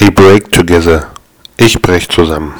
I break together. Ich brech zusammen.